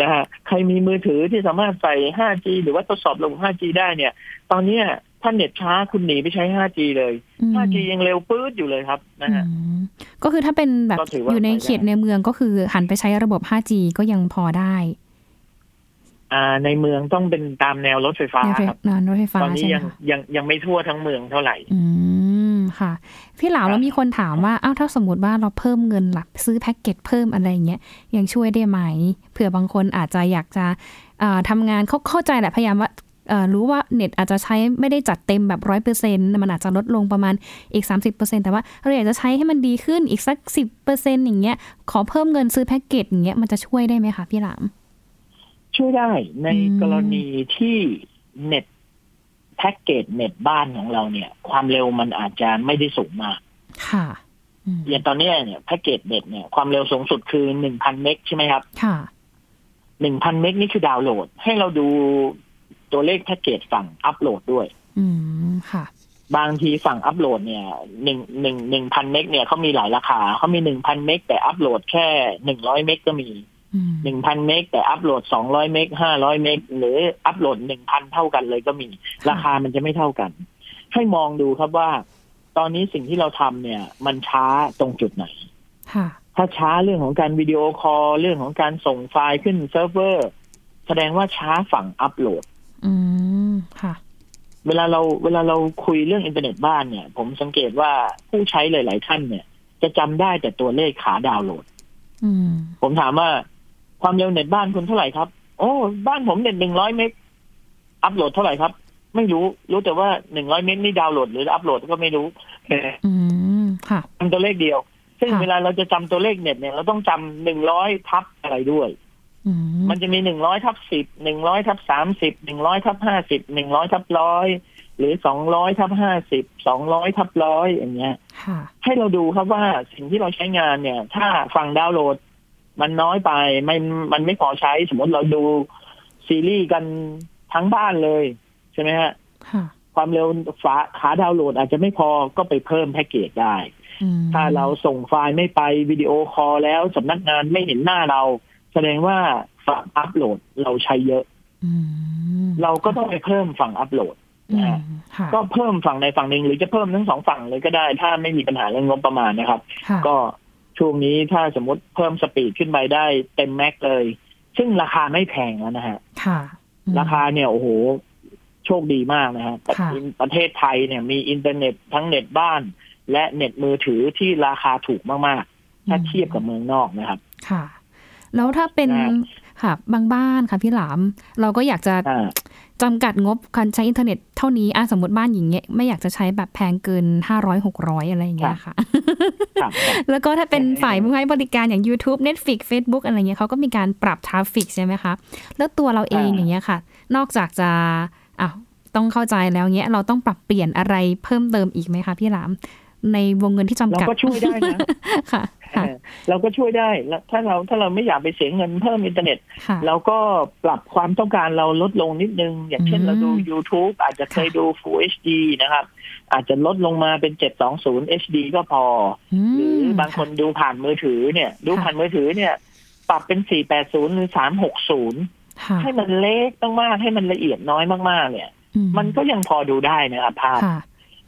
[SPEAKER 2] นะฮะใครมีมือถือที่สามารถใส่ 5G หรือว่าทดสอบระบบ 5G ได้เนี่ย ตอนเนี้ยถ้าเน็ตช้าคุณหนีไปใช้ 5G เลย
[SPEAKER 1] อืม
[SPEAKER 2] 5G ยังเร็วปื๊ดอยู่เลยครับนะฮะ
[SPEAKER 1] อืมก็คือถ้าเป็นแบบ
[SPEAKER 2] ก็ถือว่า
[SPEAKER 1] อยู่ใน
[SPEAKER 2] ไปได้
[SPEAKER 1] เขตในเมืองก็คือหันไปใช้ระบบ 5G ก็ยังพอได้
[SPEAKER 2] อ่า ในเมืองต้องเป็นตามแนวรถไฟฟ้า
[SPEAKER 1] แนวไฟ
[SPEAKER 2] ครับ
[SPEAKER 1] นานรถไฟฟ้า
[SPEAKER 2] ตอนนี้
[SPEAKER 1] ใช่ไหม
[SPEAKER 2] ยัง
[SPEAKER 1] คะ
[SPEAKER 2] ยังยังไม่ทั่วทั้งเมืองเท่าไหร่
[SPEAKER 1] อืมค่ะ พี่เหลา
[SPEAKER 2] ครับ
[SPEAKER 1] แล้วมีคนถามว่าอ้าวถ้าสมมติว่าเราเพิ่มเงินหลักซื้อแพ็กเกจเพิ่มอะไรอย่างเงี้ยยังช่วยได้ไหมเผื่อบางคนอาจจะอยากจะเอ่อทำงานเขาเข้าใจแหละพยายามว่าเอ่อรู้ว่าเน็ตอาจจะใช้ไม่ได้จัดเต็มแบบร้อยเปอร์เซ็นต์มันอาจจะลดลงประมาณอีก 30%แต่ว่าเราอยากจะใช้ให้มันดีขึ้นอีกสักสิบเปอร์เซ็นต์อย่างเงี้ยขอเพิ่มเงินซื้อแพ็กเกจอย่างเงี้ยมันจะช่วยได้ไหมคะพี่หลาม
[SPEAKER 2] ช่วยได้ใน
[SPEAKER 1] อืม
[SPEAKER 2] กรณีที่เน็ตแพ็กเกจเน็ตบ้านของเราเนี่ย ความเร็วมันอาจจะไม่ได้สูงมาก
[SPEAKER 1] ค่ะอืม
[SPEAKER 2] อย่างตอนเนี้ยเนี่ยแพ็กเกจเน็ตเนี่ยความเร็วสูงสุดคือหนึ่งพันเมกใช่ไหมครับ
[SPEAKER 1] ค่ะ
[SPEAKER 2] หนึ่งพันเมกนี่คือดาวน์โหลด ให้เราดูตัวเลขแพ็กเกจฝั่งอัปโหลดด้วย
[SPEAKER 1] อืมค่ะ
[SPEAKER 2] บางทีฝั่งอัปโหลดเนี่ยหนึ่งหนึ่งหนึ่งพันเมกเนี่ยเขามีหลายราคาเขามีหนึ่งพันเมกแต่อัปโหลดแค่หนึ่งร้อยเมกก็มี
[SPEAKER 1] อืม
[SPEAKER 2] หนึ่งพันเมกแต่อัปโหลดสองร้อยเมกห้าร้อยเมกหรืออัปโหลดหนึ่งพันเท่ากันเลยก็มี ราคามันจะไม่เท่ากัน ให้มองดูครับว่า ตอนนี้สิ่งที่เราทำเนี่ย มันช้าตรงจุดไหน
[SPEAKER 1] ค่ะ
[SPEAKER 2] ถ้าช้าเรื่องของการวิดีโอคอลเรื่องของการส่งไฟล์ขึ้นเซิร์ฟเวอร์ แสดงว่าช้าฝั่งอัปโหลด
[SPEAKER 1] อืมค่ะ
[SPEAKER 2] เวลาเราเวลาเราคุยเรื่องอินเทอร์เน็ตบ้านเนี่ย ผมสังเกตว่าผู้ใช้หลาย ๆ ท่านเนี่ย จะจำได้แต่ตัวเลขขาดาวน์โหลด
[SPEAKER 1] อืม
[SPEAKER 2] ผมถามว่า ความเร็วเน็ตบ้านคุณเท่าไหร่ครับ โอ้บ้านผมเน็ตหนึ่งร้อยเมกอัปโหลดเท่าไหร่ครับ ไม่รู้ รู้แต่ว่าหนึ่งร้อยเมกนี่ดาวน์โหลดหรืออัปโหลดก็ไม่รู้
[SPEAKER 1] อืมค่ะ
[SPEAKER 2] จำตัวเลขเดียว ซึ่ง
[SPEAKER 1] ค่ะ
[SPEAKER 2] เวลาเราจะจำตัวเลขเน็ตเนี่ยเราต้องจำหนึ่งร้อยทับอะไรด้วย
[SPEAKER 1] อืม
[SPEAKER 2] มันจะมีหนึ่งร้อยทับสิบหนึ่งร้อยทับสามสิบหนึ่งร้อยทับห้าสิบหนึ่งร้อยทับร้อยหรือสองร้อยทับห้าสิบสองร้อยทับร้อยอย่างเงี้ย
[SPEAKER 1] ค่ะ
[SPEAKER 2] ให้เราดูครับว่าสิ่งที่เราใช้งานเนี่ย ถ้าฝั่งดาวน์โหลด มันน้อยไปไม่มันไม่พอใช้สมมติเราดูซีรีส์กันทั้งบ้านเลย ใช่ไหมฮะ
[SPEAKER 1] ค่ะ
[SPEAKER 2] ความเร็วฝั่งขาดาวน์โหลดอาจจะไม่พอก็ไปเพิ่มแพ็กเกจได้
[SPEAKER 1] อืม
[SPEAKER 2] ถ้าเราส่งไฟล์ไม่ไปวิดีโอคอลแล้วสำนักงานไม่เห็นหน้าเรา แสดงว่าฝั่งอัปโหลดเราใช้เยอะ
[SPEAKER 1] อืม
[SPEAKER 2] เราก็ต้องไปเพิ่มฝั่งอัปโหลด
[SPEAKER 1] อื
[SPEAKER 2] นะ
[SPEAKER 1] ม
[SPEAKER 2] ฮะ
[SPEAKER 1] ค่ะ
[SPEAKER 2] ก็เพิ่มฝั่งในฝั่งหนึ่งหรือจะเพิ่มทั้งสองฝั่งเลยก็ได้ ถ้าไม่มีปัญหาเรื่องงบประมาณนะครับ
[SPEAKER 1] ค่ะ
[SPEAKER 2] ก็ ช่วงนี้ถ้าสมมติเพิ่ม speed ขึ้นไปได้เต็มแม็กเลย ซึ่งราคาไม่แพงแล้วนะฮะ
[SPEAKER 1] ค่ะอืม
[SPEAKER 2] ราคาเนี่ยโอ้โหโชคดีมากนะฮะแต่
[SPEAKER 1] ค่ะ
[SPEAKER 2] ประเทศไทยเนี่ยมีอินเทอร์เน็ตทั้งเน็ตบ้าน และเน็ตมือถือที่ราคาถูกมากๆ ถ้าเทียบกับเมืองนอกนะครับ
[SPEAKER 1] ค่ะ แล้วถ้าเป็น
[SPEAKER 2] นะ
[SPEAKER 1] ค่ะบางบ้านค่ะพี่หลาม เราก็อยากจะ
[SPEAKER 2] อ่า
[SPEAKER 1] จำกัดงบการใช้อินเทอร์เน็ตเท่านี้อะสมมติบ้านหญิงเงี้ยไม่อยากจะใช้แบบแพงเกินห้าร้อยหกร้อยอะไรอย่างเงี้ยค่ะ
[SPEAKER 2] ครับ
[SPEAKER 1] แล้วก็ถ้าเป็น
[SPEAKER 2] เออ
[SPEAKER 1] ฝ่ายผู้ให้บริการอย่าง YouTube Netflix Facebook อะไรเงี้ยเขาก็มีการปรับ traffic ใช่ไหมคะ แล้วตัวเราเอง
[SPEAKER 2] อ่า
[SPEAKER 1] อย่างเงี้ยค่ะ นอกจากจะอะต้องเข้าใจแล้วเงี้ยเราต้องปรับเปลี่ยนอะไรเพิ่มเติมอีกไหมคะพี่หลามในวงเงินที่จำกัด
[SPEAKER 2] เราก็ช่วยได้นะ
[SPEAKER 1] ค่ะค่ะ
[SPEAKER 2] เราก็ช่วยได้แล้วถ้าเราถ้าเราไม่อยากไปเสียเงินเพิ่มอินเทอร์เน็ต
[SPEAKER 1] ค่ะ
[SPEAKER 2] เราก็ปรับความต้องการเราลดลงนิดนึง อย่างเช่น
[SPEAKER 1] อืม
[SPEAKER 2] เราดู YouTube อาจจะเคยดู Full HD นะครับ อาจจะลดลงมาเป็น 720 HD ก็พอ หรือบางคนดูผ่านมือถือเนี่ย ดูผ่านมือถือเนี่ย ปรับเป็น 480 หรือ 360
[SPEAKER 1] ค่ะ
[SPEAKER 2] ให้มันเล็กมากๆให้มันละเอียดน้อยมากๆ เนี่ย
[SPEAKER 1] อื
[SPEAKER 2] มันก็ยังพอดูได้นะครับภาพ
[SPEAKER 1] ค่ะ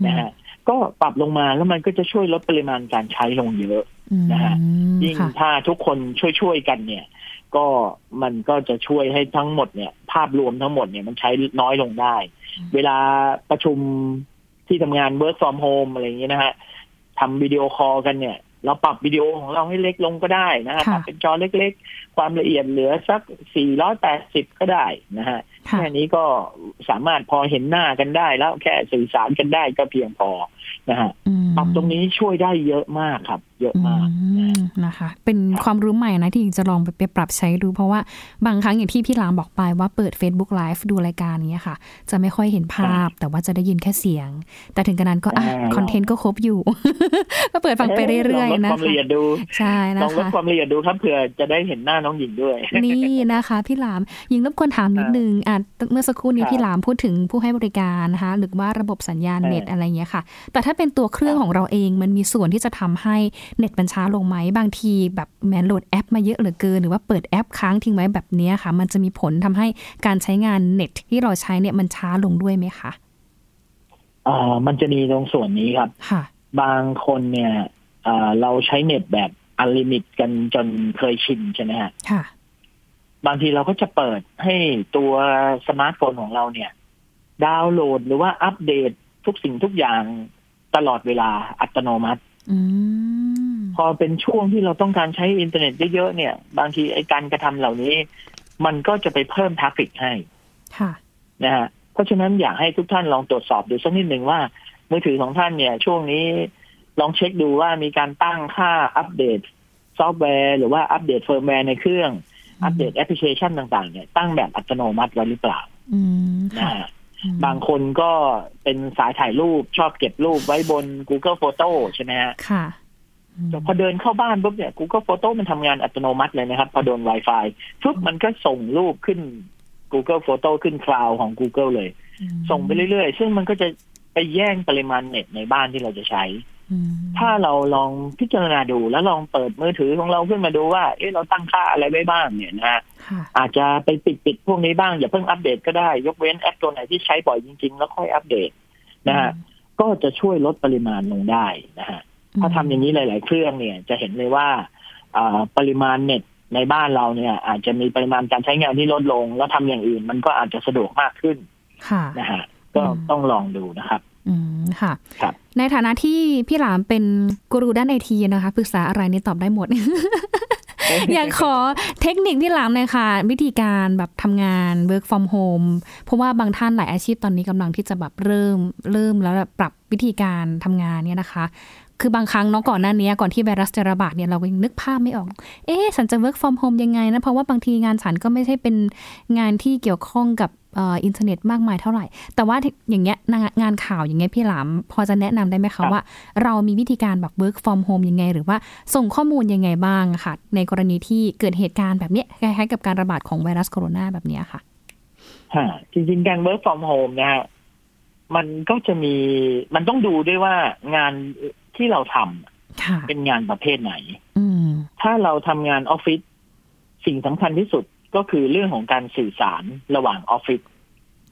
[SPEAKER 2] นะฮะก็ปรับลงมาแล้วมันก็จะช่วยลดปริมาณการใช้ลงเยอะ
[SPEAKER 1] อืม
[SPEAKER 2] นะฮะยิ่ง
[SPEAKER 1] ค่ะ
[SPEAKER 2] ถ้าทุกคนช่วยๆกันเนี่ย ก็มันก็จะช่วยให้ทั้งหมดเนี่ย ภาพรวมทั้งหมดเนี่ยมันใช้น้อยลงได้
[SPEAKER 1] อืม
[SPEAKER 2] เวลาประชุมที่ทำงาน work from home อะไรอย่างเงี้ยนะฮะทำวิดีโอคอลกันเนี่ย เราปรับวิดีโอของเราให้เล็กลงก็ได้นะฮะ
[SPEAKER 1] ค่ะ
[SPEAKER 2] ปรับเป็นจอเล็กๆ ความละเอียดเหลือสัก 480 ก็ได้นะฮะ
[SPEAKER 1] ค่ะ
[SPEAKER 2] แค่นี้ก็สามารถพอเห็นหน้ากันได้แล้วแค่สื่อสารกันได้ก็เพียงพอนะฮะ
[SPEAKER 1] อืม
[SPEAKER 2] ปรับตรงนี้ช่วยได้เยอะมากครับ เยอะมาก
[SPEAKER 1] อืมนะคะ เป็นความรู้ใหม่นะที่จะลองไปไปปรับใช้ดู เพราะว่าบางครั้งอย่างที่พี่หลามบอกไปว่าเปิด Facebook Live ดูรายการเนี้ยค่ะ จะไม่ค่อยเห็นภาพ แต่ว่าจะได้ยินแค่เสียง แต่ถึงกระนั้นก็อะ
[SPEAKER 2] อ่า
[SPEAKER 1] คอนเทนต์ก็ครบอยู่ ก็เปิดฟังไปเรื่อย
[SPEAKER 2] ลองลด
[SPEAKER 1] ๆนะ
[SPEAKER 2] ความละ
[SPEAKER 1] คะ
[SPEAKER 2] เอียดดู
[SPEAKER 1] ใช่
[SPEAKER 2] ล
[SPEAKER 1] นะ
[SPEAKER 2] องลด
[SPEAKER 1] คะ
[SPEAKER 2] ความละเอียดดูครับเผื่อจะได้เห็นหน้าน้องหญิงด้วย
[SPEAKER 1] นี่นะคะ พี่หลามยิงรบกวนถามนิดนึงอะเมื่อสักครู่นี้
[SPEAKER 2] ครับ
[SPEAKER 1] พี่หลามพูดถึงผู้ให้บริการนะคะหรือว่าระบบสัญญาณ
[SPEAKER 2] เออ
[SPEAKER 1] เน็ตอะไรอย่างเงี้ยค่ะแต่ถ้าเป็นตัวเครื่อง
[SPEAKER 2] ครับ
[SPEAKER 1] ของเราเองมันมีส่วนที่จะทำให้เน็ตมันช้าลงไหมบางทีแบบแหมโหลดแอปมาเยอะเหลือเกิน หรือว่าเปิดแอปค้างทิ้งไว้แบบเนี้ยค่ะ มันจะมีผลทำให้การใช้งานเน็ตที่เราใช้เนี่ยมันช้าลงด้วยไหมคะ
[SPEAKER 2] อ่ามันจะมีตรงส่วนนี้ครับ
[SPEAKER 1] ค่ะ
[SPEAKER 2] บางคนเนี่ยอ่าเราใช้เน็ตแบบ unlimit กันจนเคยชินใช่ไหมฮะ
[SPEAKER 1] ค่ะ
[SPEAKER 2] บางทีเราก็จะเปิดให้ตัวสมาร์ทโฟนของเราเนี่ย ดาวน์โหลดหรือว่าอัปเดตทุกสิ่งทุกอย่าง ตลอดเวลาอัตโนมัติ
[SPEAKER 1] อืม
[SPEAKER 2] พอเป็นช่วงที่เราต้องการใช้อินเทอร์เน็ตเยอะๆเนี่ย บางทีไอ้การกระทำเหล่านี้ มันก็จะไปเพิ่ม traffic ให้
[SPEAKER 1] ค่ะ
[SPEAKER 2] นะฮะเพราะฉะนั้นอยากให้ทุกท่านลองตรวจสอบดูสักนิดหนึ่งว่า มือถือของท่านเนี่ย ช่วงนี้ลองเช็คดูว่ามีการตั้งค่าอัปเดตซอฟต์แวร์ หรือว่าอัปเดตเฟิร์มแวร์ในเครื่องอัปเดตแอปพลิเคชันต่างๆเนี่ยตั้งแบบอัตโนมัติไว้หรือเปล่า
[SPEAKER 1] อืม
[SPEAKER 2] นะ
[SPEAKER 1] ค่ะ
[SPEAKER 2] ฮะ
[SPEAKER 1] อืม
[SPEAKER 2] บางคนก็เป็นสายถ่ายรูปชอบเก็บรูปไว้บน Google Photo ใช่ไหมฮะ
[SPEAKER 1] ค่ะม
[SPEAKER 2] แต่พอเดินเข้าบ้านปุ๊บเนี่ย Google Photo มันทำงานอัตโนมัติเลยนะครับ พอโดน Wi-Fi ปุ๊บมันก็ส่งรูปขึ้น Google Photo ขึ้นคลาวของ Google เลย ส่งไปเรื่อยๆ ซึ่งมันก็จะไปแย่งปริมาณเน็ตในบ้านที่เราจะใช้
[SPEAKER 1] อืม
[SPEAKER 2] ถ้าเราลองพิจารณาดูแล้วลองเปิดมือถือของเราขึ้นมาดูว่า เอ๊ะเราตั้งค่าอะไรไว้บ้างเนี่ยนะฮะ
[SPEAKER 1] ค่ะ
[SPEAKER 2] อาจจะไปปิดปิดพวกนี้บ้างอย่าเพิ่งอัปเดตก็ได้ ยกเว้นแอปตัวไหนที่ใช้บ่อยจริง ๆ แล้วค่อยอัปเดตนะฮะก็จะช่วยลดปริมาณลงได้นะฮะถ้าทำอย่างนี้หลาย ๆ เครื่องเนี่ยจะเห็นเลยว่าอ่าปริมาณเน็ตในบ้านเราเนี่ย อาจจะมีปริมาณการใช้งานที่ลดลง แล้วทำอย่างอื่นมันก็อาจจะสะดวกมากขึ้น
[SPEAKER 1] ค่ะ
[SPEAKER 2] นะฮะก็
[SPEAKER 1] อืม
[SPEAKER 2] ต้องลองดูนะครับ
[SPEAKER 1] อืมค่ะ
[SPEAKER 2] ครับ
[SPEAKER 1] ในฐานะที่พี่หลามเป็นกูรูด้านไอทีนะคะปรึกษาอะไรนี่ตอบได้หมด อยากขอเทคนิคพี่หลามหน่อยค่ะ วิธีการแบบทำงาน work from home เพราะว่าบางท่านหลายอาชีพตอนนี้กำลังที่จะแบบเริ่มเริ่มแล้วแบบปรับวิธีการทำงานเนี่ยนะคะคือบางครั้งเนาะก่อนหน้านี้ก่อนที่ไวรัสจะระบาดเนี่ยเราก็ยังนึกภาพไม่ออก เอ๊ะฉันจะ work from home ยังไงนะ เพราะว่าบางทีงานฉันก็ไม่ใช่เป็นงานที่เกี่ยวข้องกับ อ่ออินเทอร์เน็ตมากมายเท่าไหร่ แต่ว่าอย่างเงี้ยงานงานข่าวอย่างเงี้ยพี่หลามพอจะแนะนำได้ไหม
[SPEAKER 2] ครั
[SPEAKER 1] คะ
[SPEAKER 2] บ
[SPEAKER 1] ว่า เรามีวิธีการแบบ work from home ยังไง หรือว่าส่งข้อมูลยังไงบ้างค่ะ ในกรณีที่เกิดเหตุการณ์แบบเนี้ยคล้ายๆกับการระบาดของไวรัสโคโรนาแบบเนี้ยค่ะ
[SPEAKER 2] ฮะจริงๆการ work from home นะฮะมันก็จะมีมันต้องดูด้วยว่างานที่เราทำ
[SPEAKER 1] ค่ะ
[SPEAKER 2] เป็นงานประเภทไหน
[SPEAKER 1] อืม
[SPEAKER 2] ถ้าเราทำงานออฟฟิศสิ่งสำคัญที่สุด ก็คือเรื่องของการสื่อสารระหว่างออฟฟิศ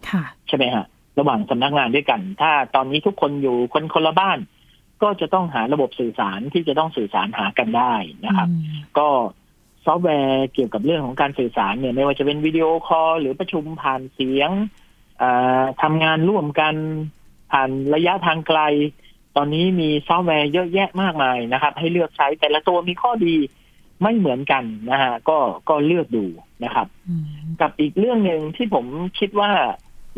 [SPEAKER 1] ค่ะ
[SPEAKER 2] ใช่ไหมฮะ ระหว่างสำนักงานด้วยกัน ถ้าตอนนี้ทุกคนอยู่คนคนละบ้าน ก็จะต้องหาระบบสื่อสารที่จะต้องสื่อสารหากันได้นะครับ
[SPEAKER 1] อืม
[SPEAKER 2] ก็ซอฟต์แวร์เกี่ยวกับเรื่องของการสื่อสารเนี่ยไม่ว่าจะเป็นวิดีโอคอลหรือประชุมผ่านเสียงอ่าทำงานร่วมกันผ่านระยะทางไกล ตอนนี้มีซอฟต์แวร์เยอะแยะมากมายนะครับ ให้เลือกใช้แต่ละตัวมีข้อดีไม่เหมือนกันนะฮะก็ก็เลือกดู นะครับ
[SPEAKER 1] อืม
[SPEAKER 2] กับอีกเรื่องหนึ่งที่ผมคิดว่า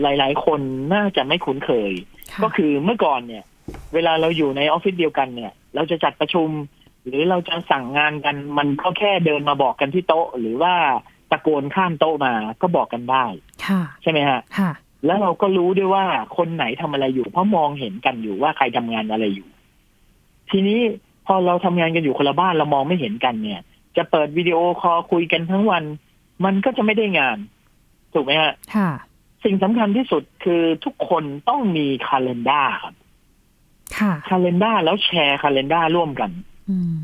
[SPEAKER 2] หลาย ๆ คนน่าจะไม่คุ้นเคย
[SPEAKER 1] ค่ะ
[SPEAKER 2] ก็คือเมื่อก่อนเนี่ย เวลาเราอยู่ในออฟฟิศเดียวกันเนี่ย เราจะจัดประชุม หรือเราจะสั่งงานกันมันก็แค่เดินมาบอกกันที่โต๊ะ หรือว่าตะโกนข้ามโต๊ะมาก็บอกกันได้
[SPEAKER 1] ค่ะ
[SPEAKER 2] ใช่ไหมฮะ
[SPEAKER 1] ค่ะ
[SPEAKER 2] แล้วเราก็รู้ด้วยว่าคนไหนทำอะไรอยู่ เพราะมองเห็นกันอยู่ว่าใครทำงานอะไรอยู่ ทีนี้พอเราทำงานกันอยู่คนละบ้านเรามองไม่เห็นกันเนี่ย จะเปิดวิดีโอคอลคุยกันทั้งวัน มันก็จะไม่ได้งาน ถูกไหมฮะ
[SPEAKER 1] ค่ะ
[SPEAKER 2] สิ่งสำคัญที่สุดคือทุกคนต้องมี calendar ครับ
[SPEAKER 1] ค่ะ
[SPEAKER 2] calendar แล้วแชร์ calendar ร่วมกัน
[SPEAKER 1] อืม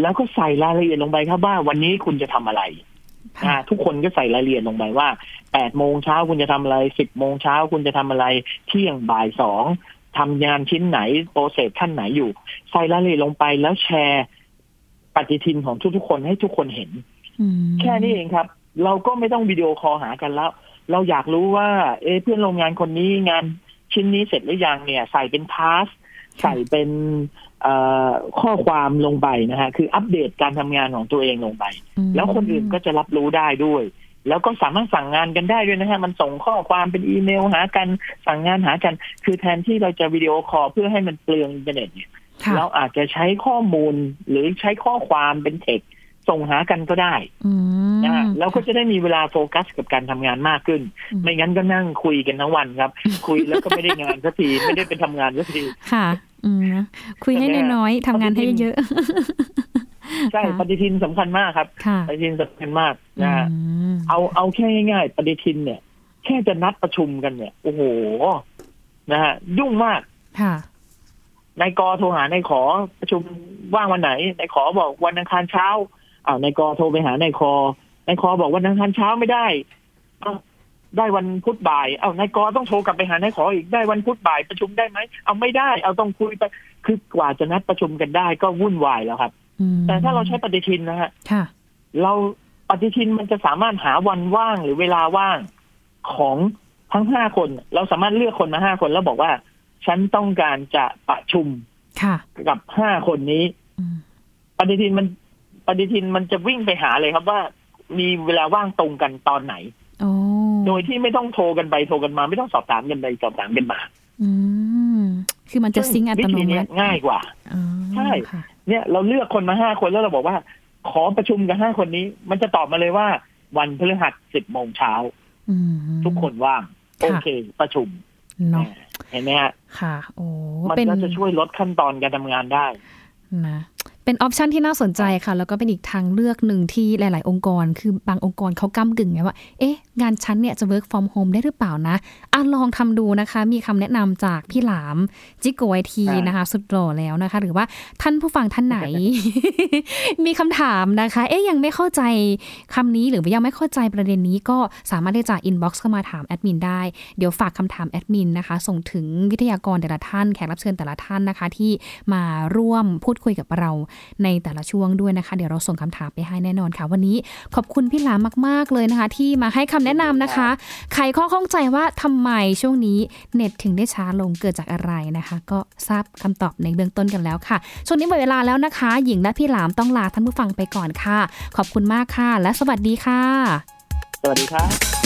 [SPEAKER 2] แล้วก็ใส่รายละเอียดลงไปครับว่าวันนี้คุณจะทำอะไร
[SPEAKER 1] ค่ะ
[SPEAKER 2] อ่าทุกคนก็ใส่รายละเอียดลงไปว่าแปดโมงเช้าคุณจะทำอะไรสิบโมงเช้าคุณจะทำอะไร เที่ยงบ่ายสองทำงานชิ้นไหนโปรเซสขั้นไหนอยู่ ใส่รายละเอียดลงไปแล้วแชร์ปฏิทินของทุกๆคนให้ทุกคนเห็น
[SPEAKER 1] อืม
[SPEAKER 2] แค่นี้เองครับ เราก็ไม่ต้องวิดีโอคอลหากันแล้ว เราอยากรู้ว่า เอะเพื่อนโรงงานคนนี้งานชิ้นนี้เสร็จหรือยังเนี่ย ใส่เป็นทาสใส่เป็นเอ่อข้อความลงไปนะฮะคืออัปเดตการทำงานของตัวเองลงไป
[SPEAKER 1] อืม
[SPEAKER 2] แล้วคนอื่นก็จะรับรู้ได้ด้วย แล้วก็สามารถสั่งงานกันได้ด้วยนะฮะมันส่งข้อความเป็นอีเมลหากันสั่งงานหากัน คือแทนที่เราจะวิดีโอคอลเพื่อให้มันเปลืองอินเทอร์เน็ตเนี่ย
[SPEAKER 1] ค่ะ
[SPEAKER 2] เราอาจจะใช้ข้อมูลหรือใช้ข้อความเป็นเทค ส่งหากันก็ได้
[SPEAKER 1] อืม
[SPEAKER 2] นะฮะเราก็จะได้มีเวลาโฟกัสกับการทำงานมากขึ้น
[SPEAKER 1] อืม
[SPEAKER 2] ไม่งั้นก็นั่งคุยกันทั้งวันครับ คุยแล้วก็ไม่ได้งานสักทีไม่ได้เป็นทำงานสักที
[SPEAKER 1] ค่ะ อืมคุยให้
[SPEAKER 2] ใช่ไหมฮะ
[SPEAKER 1] น้อยๆทำงานให้เยอะ
[SPEAKER 2] ใช่
[SPEAKER 1] ค่ะ
[SPEAKER 2] ปฏิทินสำคัญมากครับ
[SPEAKER 1] ค่ะ
[SPEAKER 2] ปฏิทินสำคัญมากนะฮะ
[SPEAKER 1] อืม
[SPEAKER 2] เอาเอาแค่ง่ายๆ ปฏิทินเนี่ย แค่จะนัดประชุมกันเนี่ย โอ้โหนะฮะยุ่งมาก
[SPEAKER 1] ค่ะ
[SPEAKER 2] นายกโทรหานายขอประชุมว่างวันไหนนายขอบอกวันอังคารเช้า อ้าวนายกโทรไปหานายคอนายคอบอกวันอังคารเช้าไม่ได้อ้าวได้วันพุธบ่ายอ้าวนายกต้องโทรกลับไปหานายขออีกได้วันพุธบ่ายประชุมได้ไหม เอาไม่ได้ เอาต้องคุยไป คือกว่าจะนัดประชุมกันได้ก็วุ่นวายแล้วครับ
[SPEAKER 1] อืม
[SPEAKER 2] แต่ถ้าเราใช้ปฏิทินนะฮะ
[SPEAKER 1] ค่ะ
[SPEAKER 2] เราปฏิทินมันจะสามารถหาวันว่างหรือเวลาว่างของทั้งห้าคน เราสามารถเลือกคนมาห้าคนแล้วบอกว่า ฉันต้องการจะประชุม
[SPEAKER 1] ค่ะ
[SPEAKER 2] กับห้าคนนี้
[SPEAKER 1] อืม
[SPEAKER 2] ปฏิทินมันป ฏิทินมันจะวิ่งไปหาเลยครับว่ามีเวลาว่างตรงกันตอนไหน
[SPEAKER 1] โอ้
[SPEAKER 2] โดยที่ไม่ต้องโทรกันไปโทรกันมา ไม่ต้องสอบถามกันไปสอบถามกันมา
[SPEAKER 1] อืมคือมันจะซิงค์อัต
[SPEAKER 2] วิ
[SPEAKER 1] โน
[SPEAKER 2] ธี
[SPEAKER 1] มั
[SPEAKER 2] เนี้ย
[SPEAKER 1] ติ
[SPEAKER 2] ง่ายกว่า
[SPEAKER 1] อ๋อ
[SPEAKER 2] ใช่
[SPEAKER 1] ค่ะ
[SPEAKER 2] เนี่ยเราเลือกคนมาห้าคนแล้วเราบอกว่า ขอประชุมกับห้าคนนี้ มันจะตอบมาเลยว่า วันพฤหัสสิบโมงเช้า
[SPEAKER 1] อืม
[SPEAKER 2] ทุกคนว่าง
[SPEAKER 1] ค่ะ
[SPEAKER 2] โอเค ประชุม
[SPEAKER 1] เนาะ
[SPEAKER 2] เห็นไหมฮะ
[SPEAKER 1] ค่ะ โอ้
[SPEAKER 2] มัน
[SPEAKER 1] เป็น
[SPEAKER 2] ก็จะช่วยลดขั้นตอนการทำงานได้
[SPEAKER 1] นะ เป็นออปชันที่น่าสนใจค่ะ แล้วก็เป็นอีกทางเลือกหนึ่งที่หลาย ๆ องค์กร คือบางองค์กรเขาก้ากึ่งไงว่า เอ๊ะ งานฉันเนี่ยจะ work from home ได้หรือเปล่านะอะลองทำดูนะคะ มีคำแนะนำจากพี่หลามจิโกไอที
[SPEAKER 2] อ่าน
[SPEAKER 1] นะคะ สุดหล่อแล้วนะคะ หรือว่าท่านผู้ฟังท่านไหน มีคำถามนะคะ เอ๊ะยังไม่เข้าใจคำนี้หรือว่ายังไม่เข้าใจประเด็นนี้ก็สามารถที่จะ inbox เข้ามาถามแอดมินได้ เดี๋ยวฝากคำถามแอดมินนะคะ ส่งถึงวิทยากรแต่ละท่าน แขกรับเชิญแต่ละท่านนะคะ ที่มาร่วมพูดคุยกับเราในแต่ละช่วงด้วยนะคะ เดี๋ยวเราส่งคำถามไปให้แน่นอนค่ะ วันนี้ขอบคุณพี่หลามมาก ๆ เลยนะคะ ที่มาให้คำแนะนำนะคะไขข้อข้องใจว่าทำไมช่วงนี้เน็ตถึงได้ช้าลงเกิดจากอะไรนะคะ ก็ทราบคำตอบในเบื้องต้นกันแล้วค่ะช่วงนี้หมดเวลาแล้วนะคะ หญิงและพี่หลามต้องลาท่านผู้ฟังไปก่อนค่ะ ขอบคุณมากค่ะ และสวัสดีค่ะ
[SPEAKER 2] สวัสดีครับ